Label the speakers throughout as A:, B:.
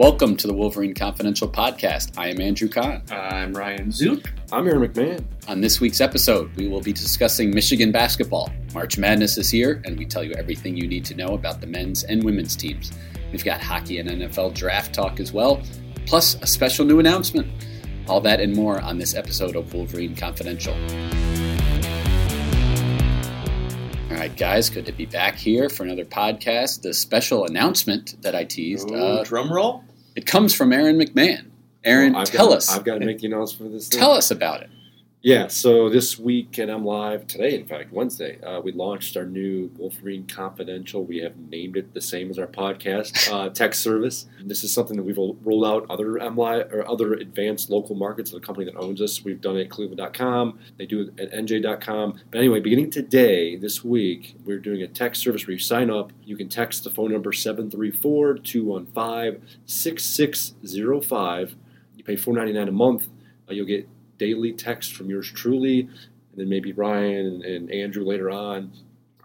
A: Welcome to the Wolverine Confidential Podcast. I am Andrew Kahn.
B: I'm Ryan Zook.
C: I'm Aaron McMahon.
A: On this week's episode, we will be discussing Michigan basketball. March Madness is here, and we tell you everything you need to know about the men's and women's teams. We've got hockey and NFL draft talk as well, plus a special new announcement. All that and more on this episode of Wolverine Confidential. All right, guys, good to be back here for another podcast. The special announcement that I teased.
B: Ooh,
A: uh,
B: drum roll.
A: It comes from Aaron McMahon. Aaron,
C: Well,
A: tell
C: got,
A: us.
C: I've got to make the announcement for this. thing.
A: Tell us about it.
C: Yeah, so this week at M Live today, in fact, Wednesday, uh, we launched our new Wolverine Confidential. We have named it the same as our podcast uh, tech service. This is something that we've rolled out other M Live or other advanced local markets. The company that owns us, we've done it at Cleveland.com. They do it at NJ.com. But anyway, beginning today, this week, we're doing a text service where you sign up. You can text the phone number 734 215 6605. You pay $4.99 a month. Uh, you'll get daily text from yours truly, and then maybe Ryan and, and Andrew later on.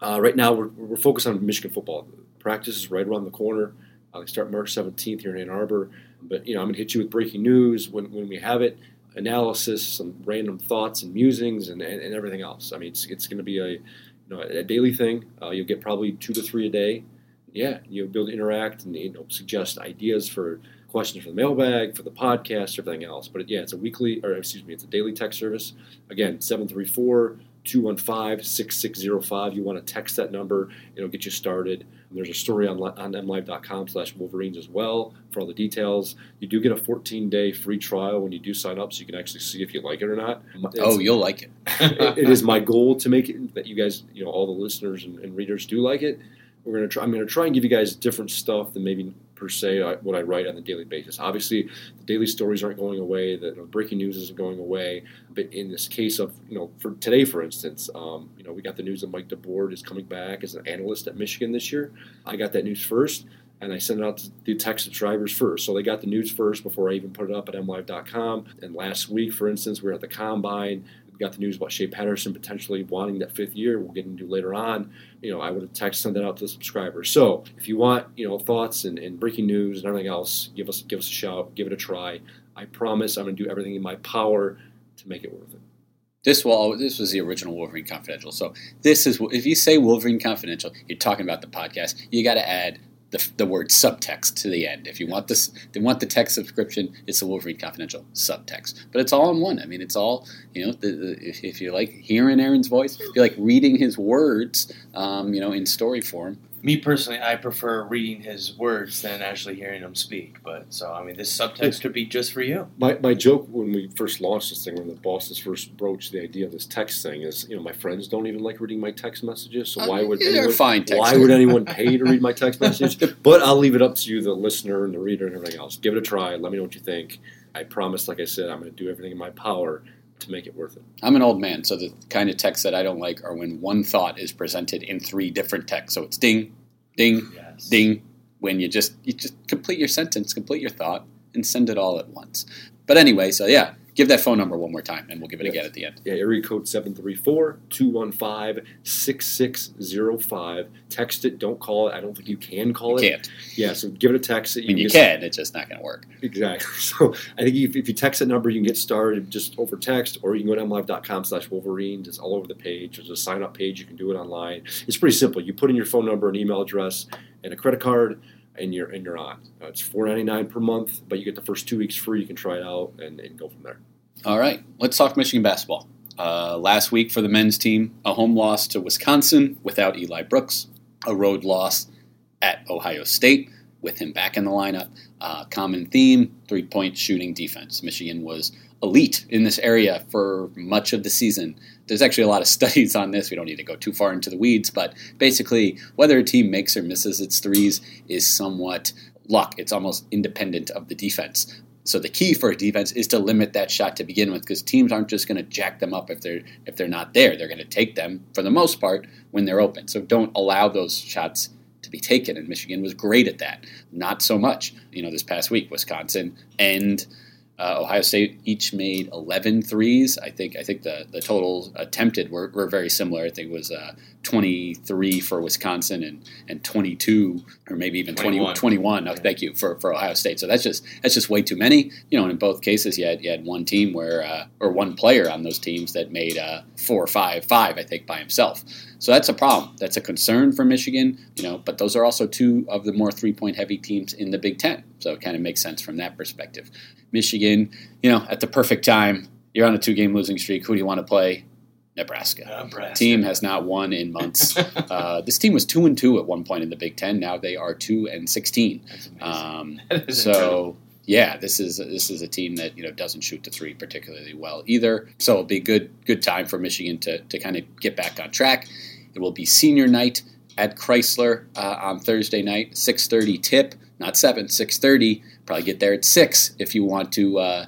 C: Uh, right now, we're, we're focused on Michigan football. Practice is right around the corner. Uh, they start March 17th here in Ann Arbor. But you know, I'm going to hit you with breaking news when, when we have it, analysis, some random thoughts and musings, and, and, and everything else. I mean, it's, it's going to be a you know a daily thing. Uh, you'll get probably two to three a day. Yeah, you'll be able to interact and you know suggest ideas for questions for the mailbag, for the podcast, everything else. But yeah, it's a weekly, or excuse me, it's a daily text service. Again, 734 215 6605. You want to text that number, it'll get you started. And there's a story on, on mlive.com slash Wolverines as well for all the details. You do get a 14 day free trial when you do sign up, so you can actually see if you like it or not. It's-
A: Oh, you'll like it.
C: it, it is my goal to make it that you guys, you know, all the listeners and, and readers do like it. We're gonna try. I'm gonna try and give you guys different stuff than maybe per se what I write on a daily basis. Obviously, the daily stories aren't going away. The you know, breaking news isn't going away. But in this case of you know, for today, for instance, um, you know, we got the news that Mike DeBord is coming back as an analyst at Michigan this year. I got that news first. And I sent it out to the tech subscribers first. So they got the news first before I even put it up at mlive.com. And last week, for instance, we were at the combine got the news about Shea Patterson potentially wanting that fifth year. We'll get into later on. You know, I would have text send that out to the subscribers. So if you want, you know, thoughts and, and breaking news and everything else, give us give us a shout, give it a try. I promise I'm going to do everything in my power to make it worth it.
A: This will. This was the original Wolverine Confidential. So this is if you say Wolverine Confidential, you're talking about the podcast. You got to add the, the word subtext to the end. If you want this, they want the text subscription. It's the Wolverine Confidential subtext, but it's all in one. I mean, it's all you know. The, the, if, if you like hearing Aaron's voice, if you like reading his words, um, you know, in story form.
B: Me personally, I prefer reading his words than actually hearing him speak. But so, I mean, this subtext could be just for you.
C: My, my joke when we first launched this thing, when the bosses first broached the idea of this text thing, is you know my friends don't even like reading my text messages. So uh, why would
A: They're
C: anyone,
A: fine
C: why
A: texting.
C: would anyone pay to read my text message? But I'll leave it up to you, the listener and the reader and everything else. Give it a try. Let me know what you think. I promise, like I said, I'm going to do everything in my power to make it worth it.
A: I'm an old man, so the kind of texts that I don't like are when one thought is presented in three different texts. So it's ding, ding,
B: Yes.
A: ding when you just you just complete your sentence, complete your thought, and send it all at once. But anyway, so yeah, give that phone number one more time, and we'll give it again at the end.
C: Yeah, area code 734-215-6605. Text it, don't call it. I don't think you can call
A: You
C: it.
A: can't.
C: Yeah, so give it a text.
A: I mean, you
C: get-
A: can. It's just not going to work.
C: Exactly. So I think if, if you text that number, you can get started just over text, or you can go to mlive.com slash Wolverine. It's all over the page. There's a sign up page. You can do it online. It's pretty simple. You put in your phone number and email address and a credit card, and you're and you're on. Uh, it's four ninety nine per month, but you get the first two weeks free. You can try it out and, and go from there.
A: All right, let's talk Michigan basketball. Uh, last week for the men's team, a home loss to Wisconsin without Eli Brooks, a road loss at Ohio State with him back in the lineup. Uh, common theme: three-point shooting defense. Michigan was elite in this area for much of the season. There's actually a lot of studies on this. We don't need to go too far into the weeds, but basically, whether a team makes or misses its threes is somewhat luck. It's almost independent of the defense. So the key for a defense is to limit that shot to begin with, because teams aren't just going to jack them up if they're if they're not there. They're going to take them for the most part when they're open. So don't allow those shots to be taken. And Michigan was great at that. Not so much, you know, this past week, Wisconsin and Uh, Ohio State each made 11 threes. I think I think the, the totals attempted were, were very similar. I think it was uh, 23 for Wisconsin and, and 22 or maybe even 20,
B: 21.
A: 21. Oh, thank you for, for Ohio State. So that's just that's just way too many. You know, and in both cases, you had you had one team where uh, or one player on those teams that made uh, four or five five I think by himself. So that's a problem. That's a concern for Michigan. You know, but those are also two of the more three point heavy teams in the Big Ten. So it kind of makes sense from that perspective. Michigan, you know, at the perfect time, you're on a two game losing streak. Who do you want to play? Nebraska.
B: Nebraska.
A: Team has not won in months. uh, this team was two and two at one point in the Big Ten. Now they are two and sixteen. Um,
B: That is incredible.
A: so yeah, this is this is a team that you know doesn't shoot the three particularly well either. So it'll be good good time for Michigan to to kind of get back on track. It will be senior night at Crisler uh, on Thursday night, six thirty tip, not seven, six thirty. Probably get there at six if you want to, uh,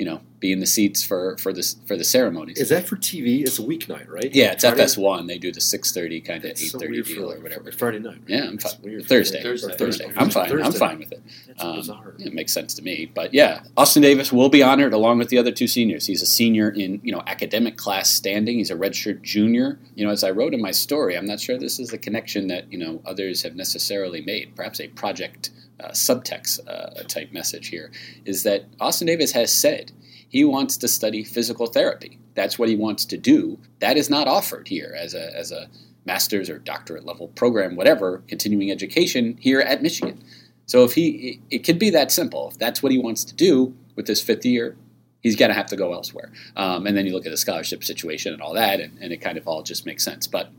A: you know, be in the seats for for this for the ceremonies.
C: Is that for TV? It's a weeknight, right?
A: yeah, it's
C: Friday?
A: FS1. They do the six thirty kind of eight thirty
C: so
A: deal
C: for-
A: or whatever.
C: Friday night. right?
A: Yeah, I'm
C: That's
A: fine.
C: weird.
A: Thursday.
B: Thursday.
A: Thursday.
C: Thursday.
A: I'm fine. I'm fine with it.
C: That's
A: Um,
C: bizarre.
A: It makes sense to me. But yeah, Austin Davis will be honored along with the other two seniors. He's a senior in you know academic class standing. He's a redshirt junior. You know, as I wrote in my story, I'm not sure this is the connection that you know others have necessarily made. Perhaps a project uh, subtext uh, type message here is that Austin Davis has said he wants to study physical therapy. That's what he wants to do. That is not offered here as a as a master's or doctorate level program, whatever, continuing education here at Michigan. So if he, it could be that simple. If that's what he wants to do with his fifth year, he's going to have to go elsewhere. Um, and then you look at the scholarship situation and all that, and, and it kind of all just makes sense. But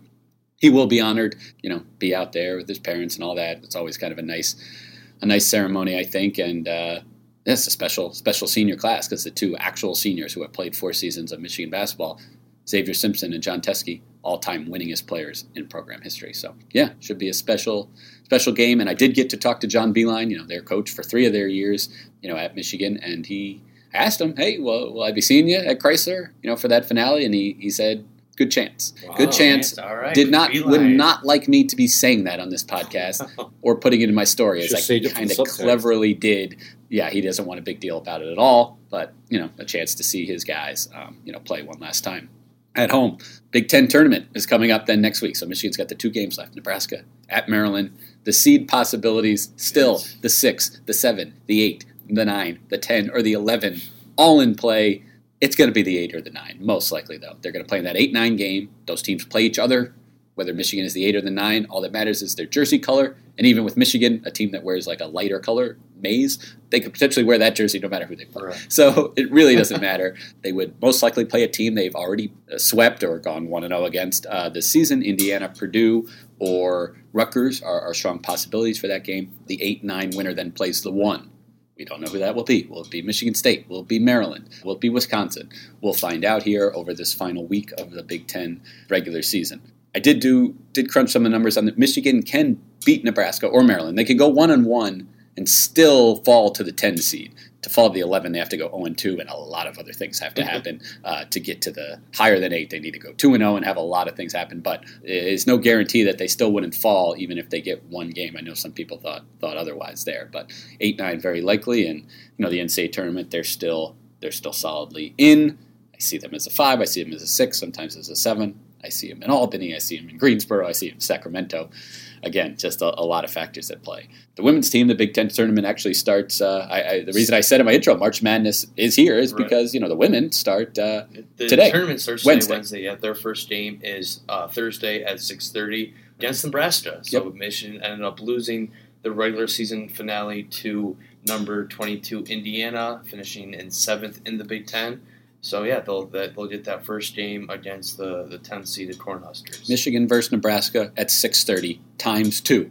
A: he will be honored, you know, be out there with his parents and all that. It's always kind of a nice, a nice ceremony, I think. And uh, it's a special, special senior class because the two actual seniors who have played four seasons of Michigan basketball, Xavier Simpson and Jon Teske, all-time winningest players in program history. So yeah, should be a special special game. And I did get to talk to John Beilein, you know, their coach for three of their years, you know, at Michigan, and he asked him, "Hey, well, will I be seeing you at Crisler, you know, for that finale?" And he, he said, "Good chance,
C: Wow.
A: good chance."
B: All right.
A: Did not
B: Beilein.
A: would not like me to be saying that on this podcast or putting it in my story, as I
C: saved it for
A: kind of cleverly did. Yeah, he doesn't want a big deal about it at all, but you know, a chance to see his guys, um, you know, play one last time at home. Big Ten tournament is coming up then next week, so Michigan's got the two games left: Nebraska at Maryland. The seed possibilities still
B: Yes.
A: the six, the seven, the eight, the nine, the ten, or the eleven, all in play. It's going to be the eight or the nine, most likely though. They're going to play in that eight nine game. Those teams play each other. Whether Michigan is the eight or the nine, all that matters is their jersey color. And even with Michigan, a team that wears like a lighter color maize, they could potentially wear that jersey no matter who they play.
B: Right.
A: So it really doesn't matter. They would most likely play a team they've already uh, swept or gone 1 0 against uh, this season. Indiana, Purdue, or Rutgers are, are strong possibilities for that game. The 8 9 winner then plays the 1. We don't know who that will be. Will it be Michigan State? Will it be Maryland? Will it be Wisconsin? We'll find out here over this final week of the Big Ten regular season. I did do did crunch some of the numbers on that. Michigan can beat Nebraska or Maryland. They can go one on one and still fall to the 10 seed. To fall to the 11, they have to go 0 and 2, and a lot of other things have to happen uh, to get to the higher than 8. They need to go 2 and 0 and have a lot of things happen, but it's no guarantee that they still wouldn't fall even if they get one game. I know some people thought thought otherwise there, but 8 9 very likely, and you know the NCAA tournament they're still they're still solidly in. I see them as a 5, I see them as a 6, sometimes as a 7. I see them in Albany, I see them in Greensboro, I see them in Sacramento again, just a, a, lot of factors at play. The women's team, the Big Ten tournament actually starts. Uh, I, I, the reason I said in my intro, March Madness is here, is
B: Right.
A: because you know the women start. Uh,
B: The
A: Today.
B: tournament starts
A: Wednesday.
B: Wednesday. Yeah, their first game is uh, Thursday at six thirty against Nebraska. So Michigan ended up losing the regular season finale to number twenty two Indiana, finishing in seventh in the Big Ten. So yeah, they'll that- they'll get that first game against the the ten seeded Cornhuskers.
A: Michigan versus Nebraska at six thirty times two.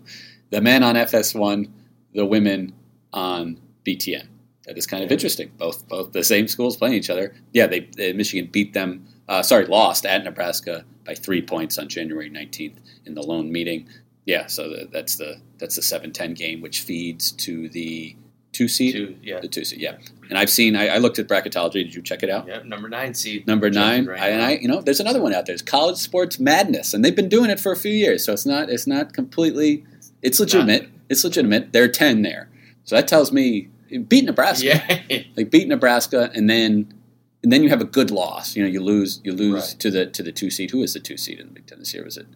A: The men on FS1, the women on BTN. That is kind of
B: Yeah.
A: interesting. Both both the same schools playing each other. Yeah, they, they Michigan beat them. Uh, sorry, lost at Nebraska by three points on January nineteenth in the lone meeting. Yeah, so the, that's the that's the seven ten game, which feeds to the two seed.
B: Two, yeah,
A: The two seed, yeah. And I've seen. I, I looked at bracketology. Did you check it out?
B: yeah, number nine seed.
A: Number nine,
B: Right
A: I, and. I, you know, there's another one out there. It's College Sports Madness, and they've been doing it for a few years. So it's not, it's not completely, it's legitimate. It's legitimate. There are ten there, so that tells me beat Nebraska.
B: Yeah.
A: like beat Nebraska, and then and then you have a good loss. You know, you lose you lose
B: Right.
A: to the to the two seed. Who is the two seed in the Big Ten this year? Was it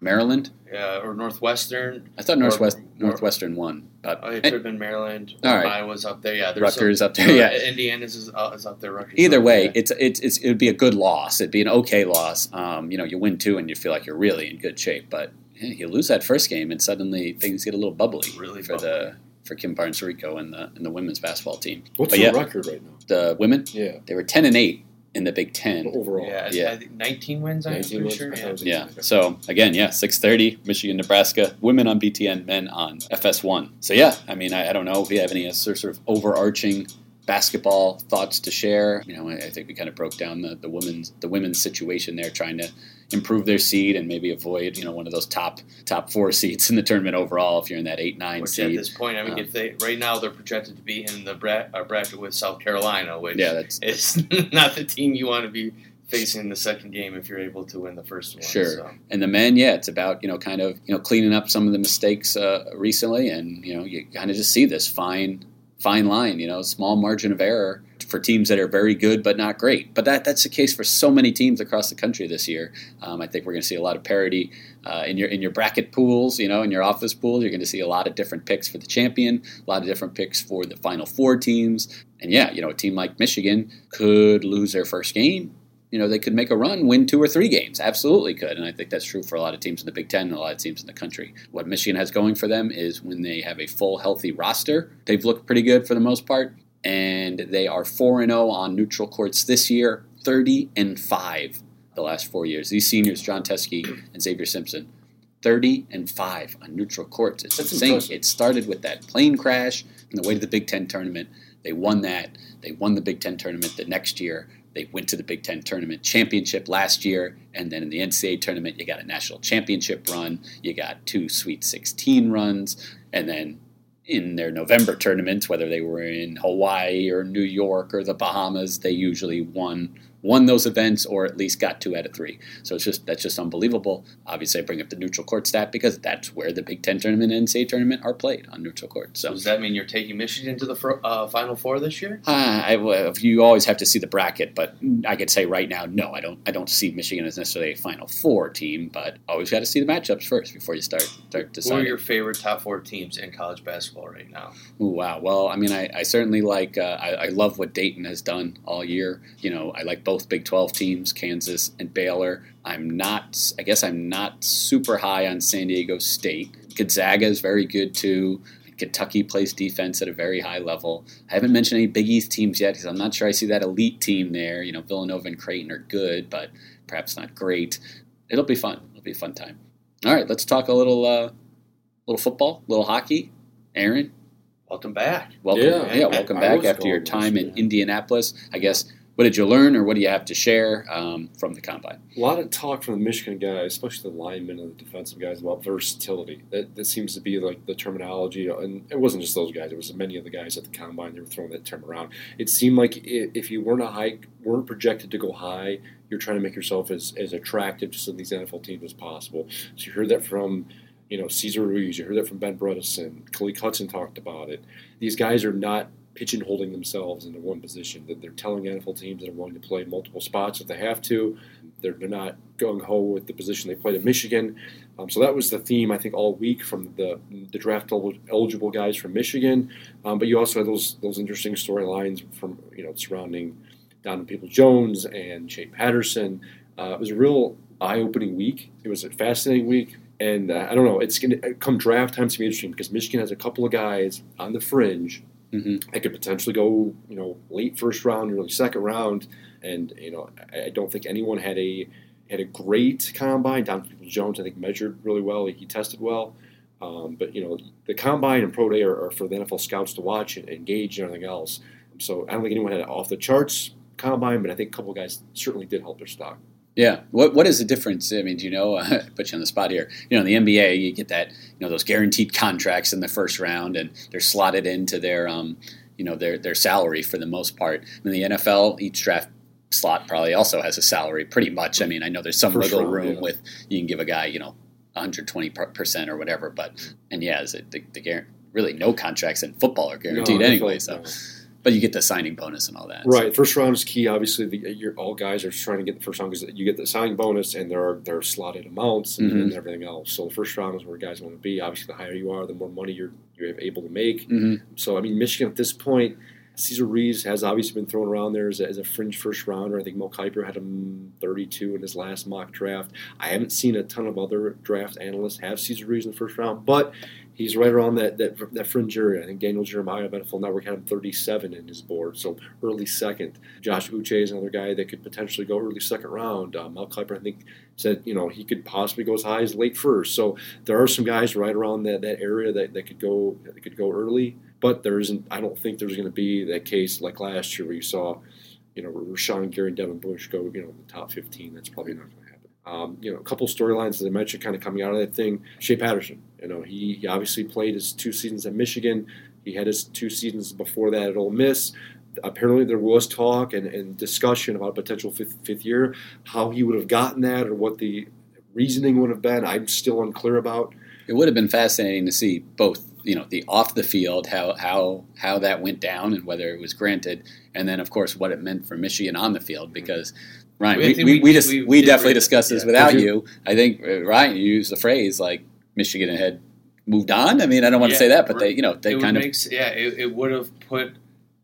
A: Maryland?
B: yeah, or Northwestern.
A: I thought Northwest
B: Or- or-
A: Northwestern won, but
B: Oh, it could have been Maryland.
A: All
B: Or. Iowa's up there. Yeah, there's
A: Rutgers
B: some,
A: up there. Yeah,
B: Indiana's is, uh, is up there. Rutgers
A: Either way,
B: there.
A: it's, it's it's it would be a good loss. It'd be an okay loss. Um, you know, you win two and you feel like you're really in good shape, but eh, you lose that first game and suddenly things get a little bubbly
B: Really
A: for the for Kim Barnes Arico and the and the women's basketball team.
C: What's
A: But
C: the
A: yeah.
C: record right now?
A: The women
C: Yeah,
A: they were ten and eight in the Big Ten.
C: overall.
B: yeah,
A: Yeah.
B: I think 19 wins. I'm
C: 19
B: pretty
C: wins?
B: sure. Yeah.
A: Yeah. So again, yeah, six thirty, Michigan, Nebraska, women on BTN, men on FS1. So yeah, I mean, I, I don't know if you have any uh, sort of overarching basketball thoughts to share. You know, I, I think we kind of broke down the, the women's the women's situation there, trying to improve their seed and maybe avoid you know one of those top top four seeds in the tournament overall if you're in that eight nine
B: Which at this point, I mean,
A: Um,
B: if they right now they're projected to be in the bra- uh, bracket with South Carolina, which
A: Yeah, that's
B: is not the team you want to be facing in the second game if you're able to win the first one.
A: Sure.
B: So.
A: and the men, yeah, it's about you know kind of you know cleaning up some of the mistakes uh, recently, and you know you kind of just see this fine fine line, you know, small margin of error for teams that are very good but not great. But that that's the case for so many teams across the country this year. Um, I think we're going to see a lot of parity uh, in your in your bracket pools, you know, in your office pools. You're going to see a lot of different picks for the champion, a lot of different picks for the final four teams, and yeah, you know, a team like Michigan could lose their first game you know, they could make a run, win two or three games. Absolutely could. And I think that's true for a lot of teams in the Big Ten and a lot of teams in the country. What Michigan has going for them is when they have a full, healthy roster, they've looked pretty good for the most part. And they are 4 and 0 on neutral courts this year, 30 and 5 the last four years. These seniors, Jon Teske and Xavier Simpson, 30 and 5 on neutral courts. It's
C: That's
A: insane.
C: impressive.
A: It started with that plane crash on the way to the Big Ten tournament. They won that. They won the Big Ten tournament the next year. They went to the Big Ten tournament championship last year, and then in the NCAA tournament, you got a national championship run. You got two Sweet 16 runs, and then in their November tournaments, whether they were in Hawaii or New York or the Bahamas, they usually won won those events or at least got two out of three. So it's just that's just unbelievable. Obviously, I bring up the neutral court stat because that's where the Big Ten tournament and NCAA tournament are played on neutral court.
B: So does that mean you're taking Michigan to the fir- uh, Final Four this year?
A: uh, I, well, you always have to see the bracket, but I could say right now, no, I don't. I don't see Michigan as necessarily a Final Four team, but always got to see the matchups first before you start start deciding.
B: Who are your favorite top four teams in college basketball right now?
A: Ooh, wow. Well, I mean, I, I certainly like. Uh, I, I love what Dayton has done all year. You know, I like both Big Twelve teams, Kansas and Baylor. I'm not. I guess I'm not super high on San Diego State. Gonzaga is very good too. Kentucky plays defense at a very high level. I haven't mentioned any Big East teams yet because I'm not sure I see that elite team there. You know, Villanova and Creighton are good, but perhaps not great. It'll be fun. It'll be a fun time. All right, let's talk a little, uh, little football, little hockey. Aaron,
B: Welcome back.
A: welcome.
C: Yeah.
A: Yeah, welcome
C: I
A: back
C: was
A: after your time in. Indianapolis. I guess. What did you learn, or what do you have to share um, from the combine?
C: A lot of talk from the Michigan guys, especially the linemen and the defensive guys, about versatility. That, that seems to be like the terminology, and it wasn't just those guys. It was many of the guys at the combine. They were throwing that term around. It seemed like if you weren't a high, weren't projected to go high, you're trying to make yourself as, as attractive to some of these NFL teams as possible. So you heard that from, you know, Cesar Ruiz. You heard that from Ben Bredeson. Khaleke Hudson talked about it. These guys are not pigeonholing themselves into one position. That they're telling NFL teams that are willing to play multiple spots if they have to. They're, they're not gung ho with the position they played at Michigan. Um, so that was the theme I think all week from the the draft eligible guys from Michigan. Um, but you also had those those interesting storylines from you know surrounding Donovan People Jones and Shea Patterson. Uh, it was a real eye opening week. It was a fascinating week. And uh, I don't know. It's going to come draft time. It's going to be interesting because Michigan has a couple of guys on the fringe
A: hmm
C: I could potentially go, you know, late first round, early second round, and you know, I, I don't think anyone had a had a great combine. Peoples Jones, I think, measured really well. He tested well, um, but you know, the combine and pro day are, are for the NFL scouts to watch and engage and everything else. So I don't think anyone had an off the charts combine, but I think a couple guys certainly did help their stock.
A: Yeah. What What is the difference? I mean, do you know? Uh, put you on the spot here. You know, in the NBA, you get that you know those guaranteed contracts in the first round, and they're slotted into their um, you know their their salary for the most part. In the NFL, each draft slot probably also has a salary, pretty much. I mean, I know there's some wiggle
C: round,
A: room
C: yeah.
A: with you can give a guy you know 120 percent or whatever, but and yeah, is it the, the guar- really no contracts in football are guaranteed
C: No,
A: anyway.
C: no.
A: So, but you get the signing bonus and all that.
C: Right, first round is key. Obviously, the, you're, all guys are trying to get the first round because you get the signing bonus and there are there are slotted amounts and,
A: Mhm.
C: and everything else. So the first round is where guys want to be. Obviously, the higher you are, the more money you're you're able to make.
A: hmm
C: So I mean, Michigan at this point, Cesar Ruiz has obviously been thrown around there as a, as a fringe first rounder. I think Mel Kiper had him 32 in his last mock draft. I haven't seen a ton of other draft analysts have Cesar Ruiz in the first round, but he's right around that that, that fringe area. I think Daniel Jeremiah NFL Network had him 37 in his board, so early second. Josh Uche is another guy that could potentially go early second round. Uh, Mel Kiper, I think, said you know he could possibly go as high as late first. So there are some guys right around that, that area that, that could go that could go early. But there isn't. I don't think there's going to be that case like last year where you saw, you know, Rashan Gary and Devin Bush go, you know, the top 15. That's probably not going to. Um, you know, a couple storylines as I mentioned, kind of coming out of that thing. Shea Patterson. You know, he, he obviously played his two seasons at Michigan. He had his two seasons before that at Ole Miss. Apparently, there was talk and, and discussion about a potential fifth, fifth year. How he would have gotten that or what the reasoning would have been, I'm still unclear about.
A: It would have been fascinating to see both, you know, the off the field, how how how that went down, and whether it was granted, and then of course what it meant for Michigan on the field. Because Ryan,
B: I
A: we, we,
B: we-
A: we just
B: we
A: we, definitely discussed this
B: yeah.
A: without
C: Did
A: you. I think uh, Ryan, you used the phrase like Michigan had moved on. I mean, I don't want to say that, but they, you know, they
B: it
A: kind
B: would
A: of
B: make, yeah, it, it would have put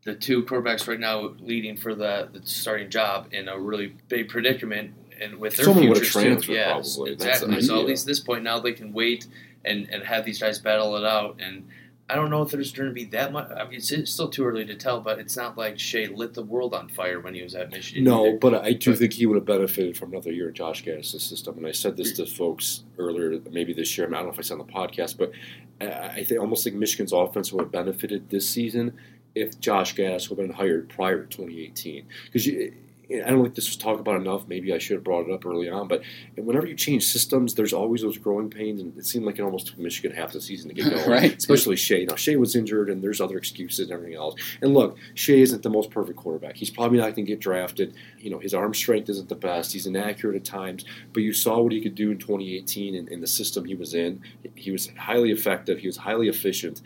B: the two quarterbacks right now leading for the, the starting job in a really big predicament and with their
C: Someone would have
B: futures too. Yeah,
C: probably.
B: Exactly.
C: the
B: So at least at this point now they can wait and, and have these guys battle it out. And I don't know if there's going to be that much. I mean, it's, it's still too early to tell, but it's not like Shea lit the world on fire when he was at Michigan.
C: No,
B: either.
C: but I do
B: But-
C: think he would have benefited from another year in Josh Gattis' system. And I said this to folks earlier, maybe this year. I, I don't know if I said on the podcast, but I I think almost think Michigan's offense would have benefited this season if Josh Gattis would have been hired prior to 2018. Because I don't think this was talked about enough. Maybe I should have brought it up early on. But whenever you change systems, there's always those growing pains, and it seemed like it almost took Michigan half the season to get going.
A: Right.
C: Especially Shea. Now Shea was injured, and there's other excuses and everything else. And look, Shea isn't the most perfect quarterback. He's probably not going to get drafted. You know, his arm strength isn't the best. He's inaccurate at times. But you saw what he could do in 2018 in, in the system he was in. He was highly effective. He was highly efficient.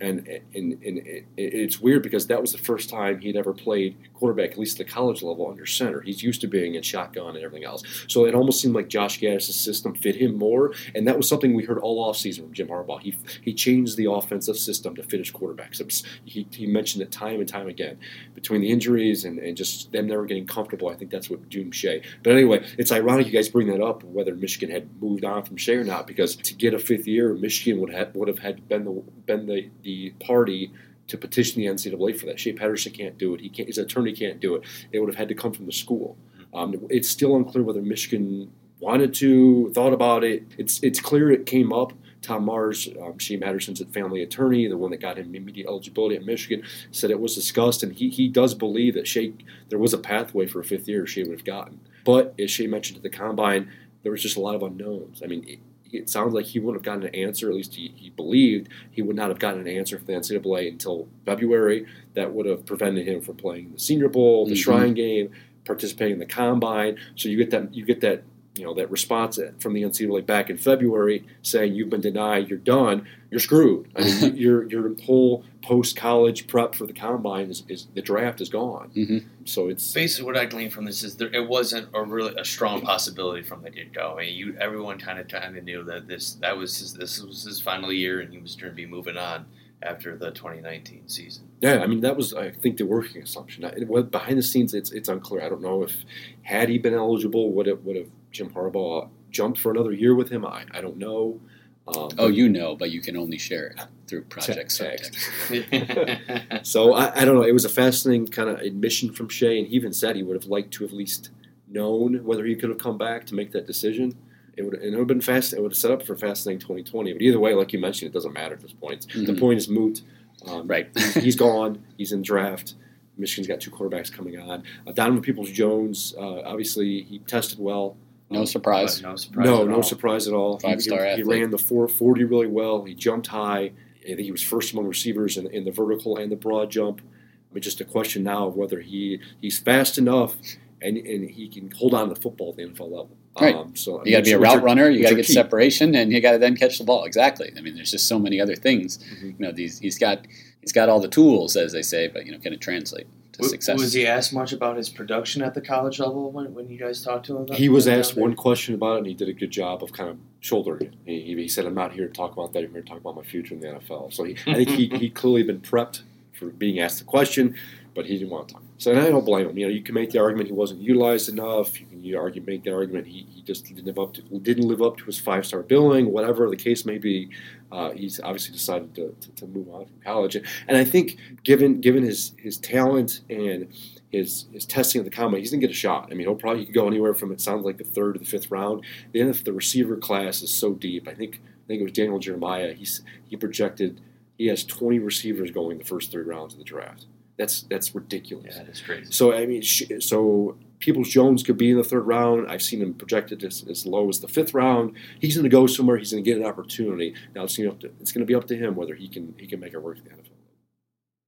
C: And, and, and it, it's weird because that was the first time he'd ever played quarterback, at least at the college level, under center. He's used to being in shotgun and everything else. So it almost seemed like Josh Gattis' system fit him more. And that was something we heard all offseason from Jim Harbaugh. He, he changed the offensive system to fit his quarterbacks. Was, he, he mentioned it time and time again. Between the injuries and, and just them never getting comfortable, I think that's what doomed Shea. But anyway, it's ironic you guys bring that up, whether Michigan had moved on from Shea or not, because to get a fifth year, Michigan would have would have had been the been the, the party to petition the NCAA for that. Shea Patterson can't do it. He can't. His attorney can't do it. It would have had to come from the school. Um, it's still unclear whether Michigan wanted to, thought about it. It's it's clear it came up. Tom Mars, um, Shea Patterson's family attorney, the one that got him immediate eligibility at Michigan, said it was discussed, and he, he does believe that Shea there was a pathway for a fifth year Shea would have gotten. But as Shea mentioned at the combine, there was just a lot of unknowns. I mean, it, sounds like he wouldn't have gotten an answer. At least he, he believed he would not have gotten an answer from the NCAA until February. That would have prevented him from playing the Senior Bowl, the
A: Mhm.
C: Shrine Game, participating in the combine. So you get that you get that you know that response from the NCAA back in February saying you've been denied, you're done, you're screwed. I mean, your your whole post college prep for the combine is, is the draft is gone.
A: hmm
C: So it's
B: basically what I gleaned from this is there, it wasn't a really a strong possibility from the get go. I mean, you everyone kind of kind of knew that this that was his, this was his final year and he was going to be moving on after the 2019 season.
C: Yeah, I mean that was I think the working assumption. It, well, behind the scenes, it's it's unclear. I don't know if had he been eligible, would it would have Jim Harbaugh jumped for another year with him? I, I don't know. Um,
A: Oh, you know, but you can only share it through Project
C: text.
A: Subtext.
C: so I, I don't know. It was a fascinating kind of admission from Shea, and he even said he would have liked to have at least known whether he could have come back to make that decision. It would, it would have been fast. It would have set up for a fascinating 2020. But either way, like you mentioned, it doesn't matter at this point. The
A: Mhm.
C: point is moot. Um,
A: Right.
C: he's gone. He's in draft. Michigan's got two quarterbacks coming on. Uh, Donovan Peoples Jones, uh, obviously, he tested well.
A: No surprise.
B: But no surprise.
C: no,
B: at
C: no
B: all.
C: surprise at all. He-
A: Five-star
C: he, he ran the 440 really well. He jumped high. I think he was first among receivers in, in the vertical and the broad jump. I mean, just a question now of whether he he's fast enough and, and he can hold on to the football at the NFL level.
A: Right.
C: Um, so
A: You got to be a route
C: are-
A: runner. You got to get
C: key.
A: separation, and you got to then catch the ball. Exactly. I mean, there's just so many other things.
C: Mhm.
A: You know, these he's got he's got all the tools, as they say, but you know, can it translate to
B: W-
A: success?
B: Was he asked much about his production at the college level when, when you guys talked to him? About
C: He was asked one question about it, and he did a good job of kind of shouldering it. He, he- he said, "I'm not here to talk about that. I'm here to talk about my future in the NFL." So he, I think he he clearly been prepped for being asked the question, but he didn't want to talk. So I don't blame him. You know, you can make the argument he wasn't utilized enough. You can you argue make the argument he, he just didn't live up to didn't live up to his five star billing, whatever the case may be. Uh, he's obviously decided to, to, to move on from college, and I think given given his his talent and his his testing of the combine, he's gonna get a shot. I mean, he'll probably he could go anywhere from it sounds like the third to the fifth round. Then if the receiver class is so deep, I think I think it was Daniel Jeremiah. He's he projected he has 20 receivers going the first three rounds of the draft. That's that's ridiculous.
B: Yeah, that's crazy.
C: So I mean, so Peoples Jones could be in the third round. I've seen him projected as, as low as the fifth round. He's going to go somewhere. He's going to get an opportunity. Now it's going to it's going to be up to him whether he can he can make it work in the NFL.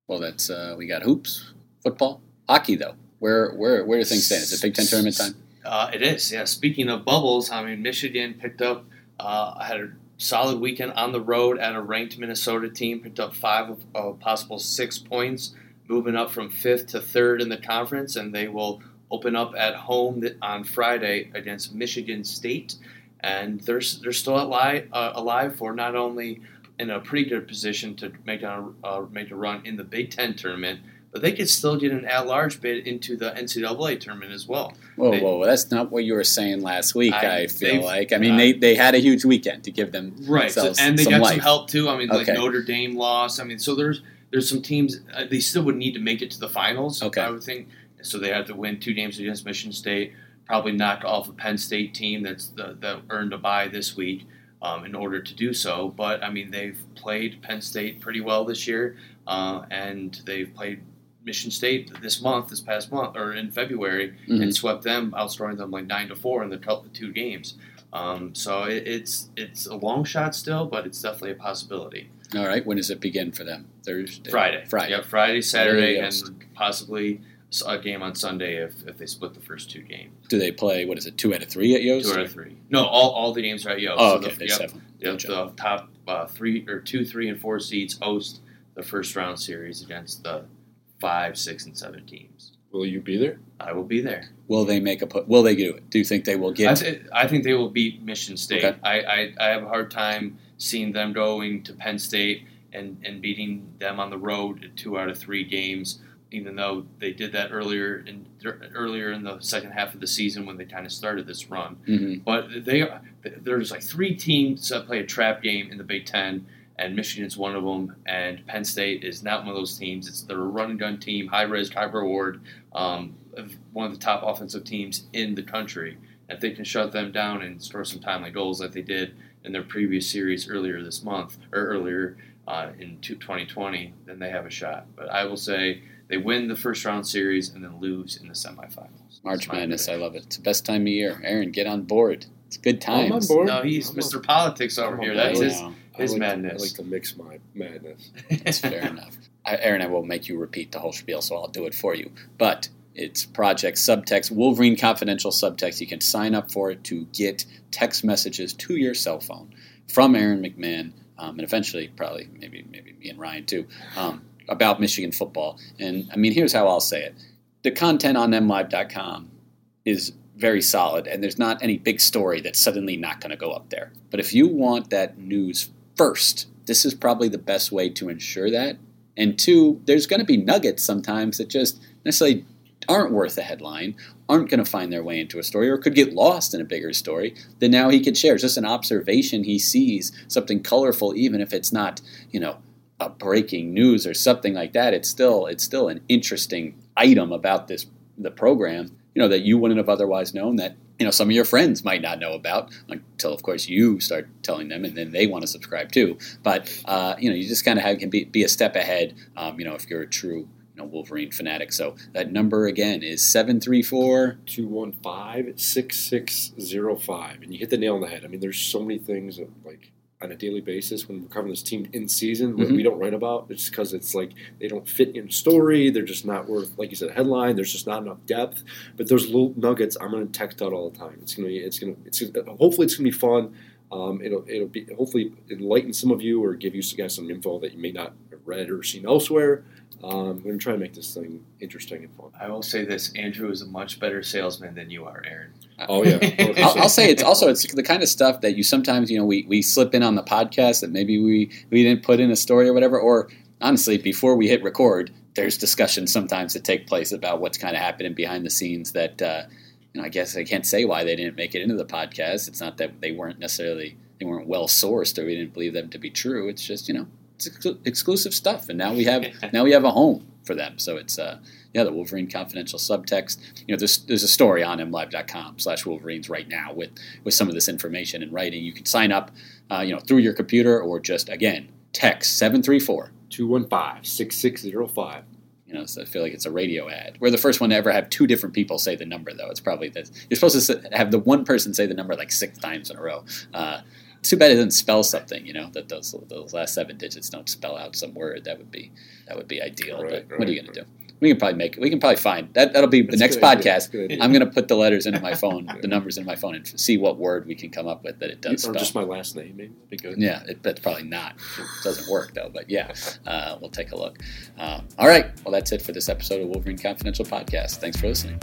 A: well, that's uh, we got hoops, football, hockey though. Where where where do things stand? Is it Big Ten tournament time?
B: Uh, it is, yeah. Speaking of bubbles, I mean, Michigan picked up, uh, had a solid weekend on the road at a ranked Minnesota team, picked up five of uh, possible six points, moving up from fifth to third in the conference, and they will open up at home on Friday against Michigan State. And they're, they're still alive, uh, alive for not only in a pretty good position to make a, uh, make a run in the Big Ten tournament, but they could still get an at-large bid into the NCAA tournament as well.
A: Whoa,
B: They-
A: whoa, that's not what you were saying last week. I,
B: I-
A: feel like. I mean,
B: uh,
A: they, they had a huge weekend to give them
B: Right, so, and they got
A: life.
B: some help too. I mean, like Notre Dame lost. I mean, so there's there's some teams uh, they still would need to make it to the finals.
A: Okay.
B: I would think. So they have to win two games against Michigan State. Probably knock off a Penn State team that's the, that earned a bye this week um, in order to do so. But I mean, they've played Penn State pretty well this year, uh, and they've played Michigan State this month, this past month, or in February,
A: Mhm.
B: and swept them, outscoring them like nine to four in the two games. Um, so it, it's it's a long shot still, but it's definitely a possibility.
A: All right, when does it begin for them? Thursday,
B: Friday,
A: Friday.
B: yeah, Friday, Saturday, and possibly a game on Sunday if, if they split the first two games.
A: Do they play? What is it? Two out of three at Yost?
B: Two out of three. No, all, all the games are at Yo.
A: Oh,
B: so
A: okay.
B: The, yep,
A: seven.
B: yep, the top uh, three or two, three, and four seeds host the first round series against the five, six, and seven teams.
C: Will you be there?
B: I will be there.
A: Will they make a put? Will they do it? Do you think they will
B: I,
A: get?
B: th- I think they will beat Michigan State.
A: Okay.
B: I, I, I have a hard time seeing them going to Penn State and, and beating them on the road two out of three games. Even though they did that earlier in earlier in the second half of the season when they kind of started this run,
A: Mhm.
B: but they there's like three teams that play a trap game in the Big Ten, and Michigan's one of them, and Penn State is not one of those teams. It's they're a run and gun team, high risk, high reward, um, one of the top offensive teams in the country. If they can shut them down and score some timely goals like they did in their previous series earlier this month or earlier uh, in 2020, then they have a shot. But I will say they win the first round series and then lose in the semifinals.
A: March Madness. I love it. It's the best time of year. Aaron, get on board. It's good times.
C: I'm on board.
B: No, he's
C: I'm
B: Mr. Politics over
C: I'm
B: here. That's his.
A: know.
B: His
C: I like
B: madness.
C: To, I like to mix my madness.
A: That's fair enough. I, Aaron, I will make you repeat the whole spiel, so I'll do it for you. But it's Project Subtext, Wolverine Confidential Subtext. You can sign up for it to get text messages to your cell phone from Aaron McMahon, um, and eventually, probably, maybe, maybe me and Ryan too, um, about Michigan football. And I mean, here's how I'll say it: the content on MLive.com is very solid, and there's not any big story that's suddenly not going to go up there. But if you want that news first, this is probably the best way to ensure that. And two, there's going to be nuggets sometimes that just necessarily aren't worth a headline, aren't going to find their way into a story, or could get lost in a bigger story that now he could share. It's just an observation he sees, something colorful, even if it's not, you know, a breaking news or something like that. It's still it's still an interesting item about this the program, you know, that you wouldn't have otherwise known that you know some of your friends might not know about until of course you start telling them and then they want to subscribe too but uh, you know you just kind of have can be, be a step ahead um, you know if you're a true you know wolverine fanatic so that number again is 734
C: 215 6605. And you hit the nail on the head. I mean, there's so many things that, like, on a daily basis when we're covering this team in season
A: Mhm.
C: we don't write about. It's because it's like they don't fit in story. They're just not worth, like you said, a headline. There's just not enough depth. But those little nuggets, I'm going to text out all the time. It's going to be, it's going to, it's gonna, hopefully it's going to be fun. Um, it'll, it'll be hopefully enlighten some of you or give you guys some info that you may not read or seen elsewhere. Um, I'm going to try to make this thing interesting and fun.
B: I will say this: Andrew is a much better salesman than you are, Aaron.
C: Oh yeah,
A: I'll, I'll say it's also it's the kind of stuff that you sometimes you know we, we slip in on the podcast that maybe we we didn't put in a story or whatever or honestly before we hit record there's discussions sometimes that take place about what's kind of happening behind the scenes that uh, you know I guess I can't say why they didn't make it into the podcast it's not that they weren't necessarily they weren't well sourced or we didn't believe them to be true it's just you know it's ex- exclusive stuff and now we have now we have a home for them so it's uh, yeah, the Wolverine Confidential subtext. You know, there's there's a story on mlive.com slash Wolverines right now with with some of this information in writing. You can sign up, uh, you know, through your computer or just again text seven three four.
C: 215-6605.
A: You know, so I feel like it's a radio ad. We're the first one to ever have two different people say the number, though. It's probably that you're supposed to have the one person say the number like six times in a row. Uh, too bad it doesn't spell something. You know that those those last seven digits don't spell out some word. That would be that would be ideal.
C: Right,
A: but what are you going to do? We can probably make it. We can probably find that. That'll be the next
C: good
A: podcast.
C: Good idea.
A: I'm going to put the letters into my phone, the numbers in my phone, and see what word we can come up with that it does
C: or
A: spell.
C: just my last name, maybe. That'd be good.
A: yeah, it, that's probably not. It doesn't work though. But yeah, uh, we'll take a look. Uh, all right. Well, that's it for this episode of Wolverine Confidential Podcast. Thanks for listening.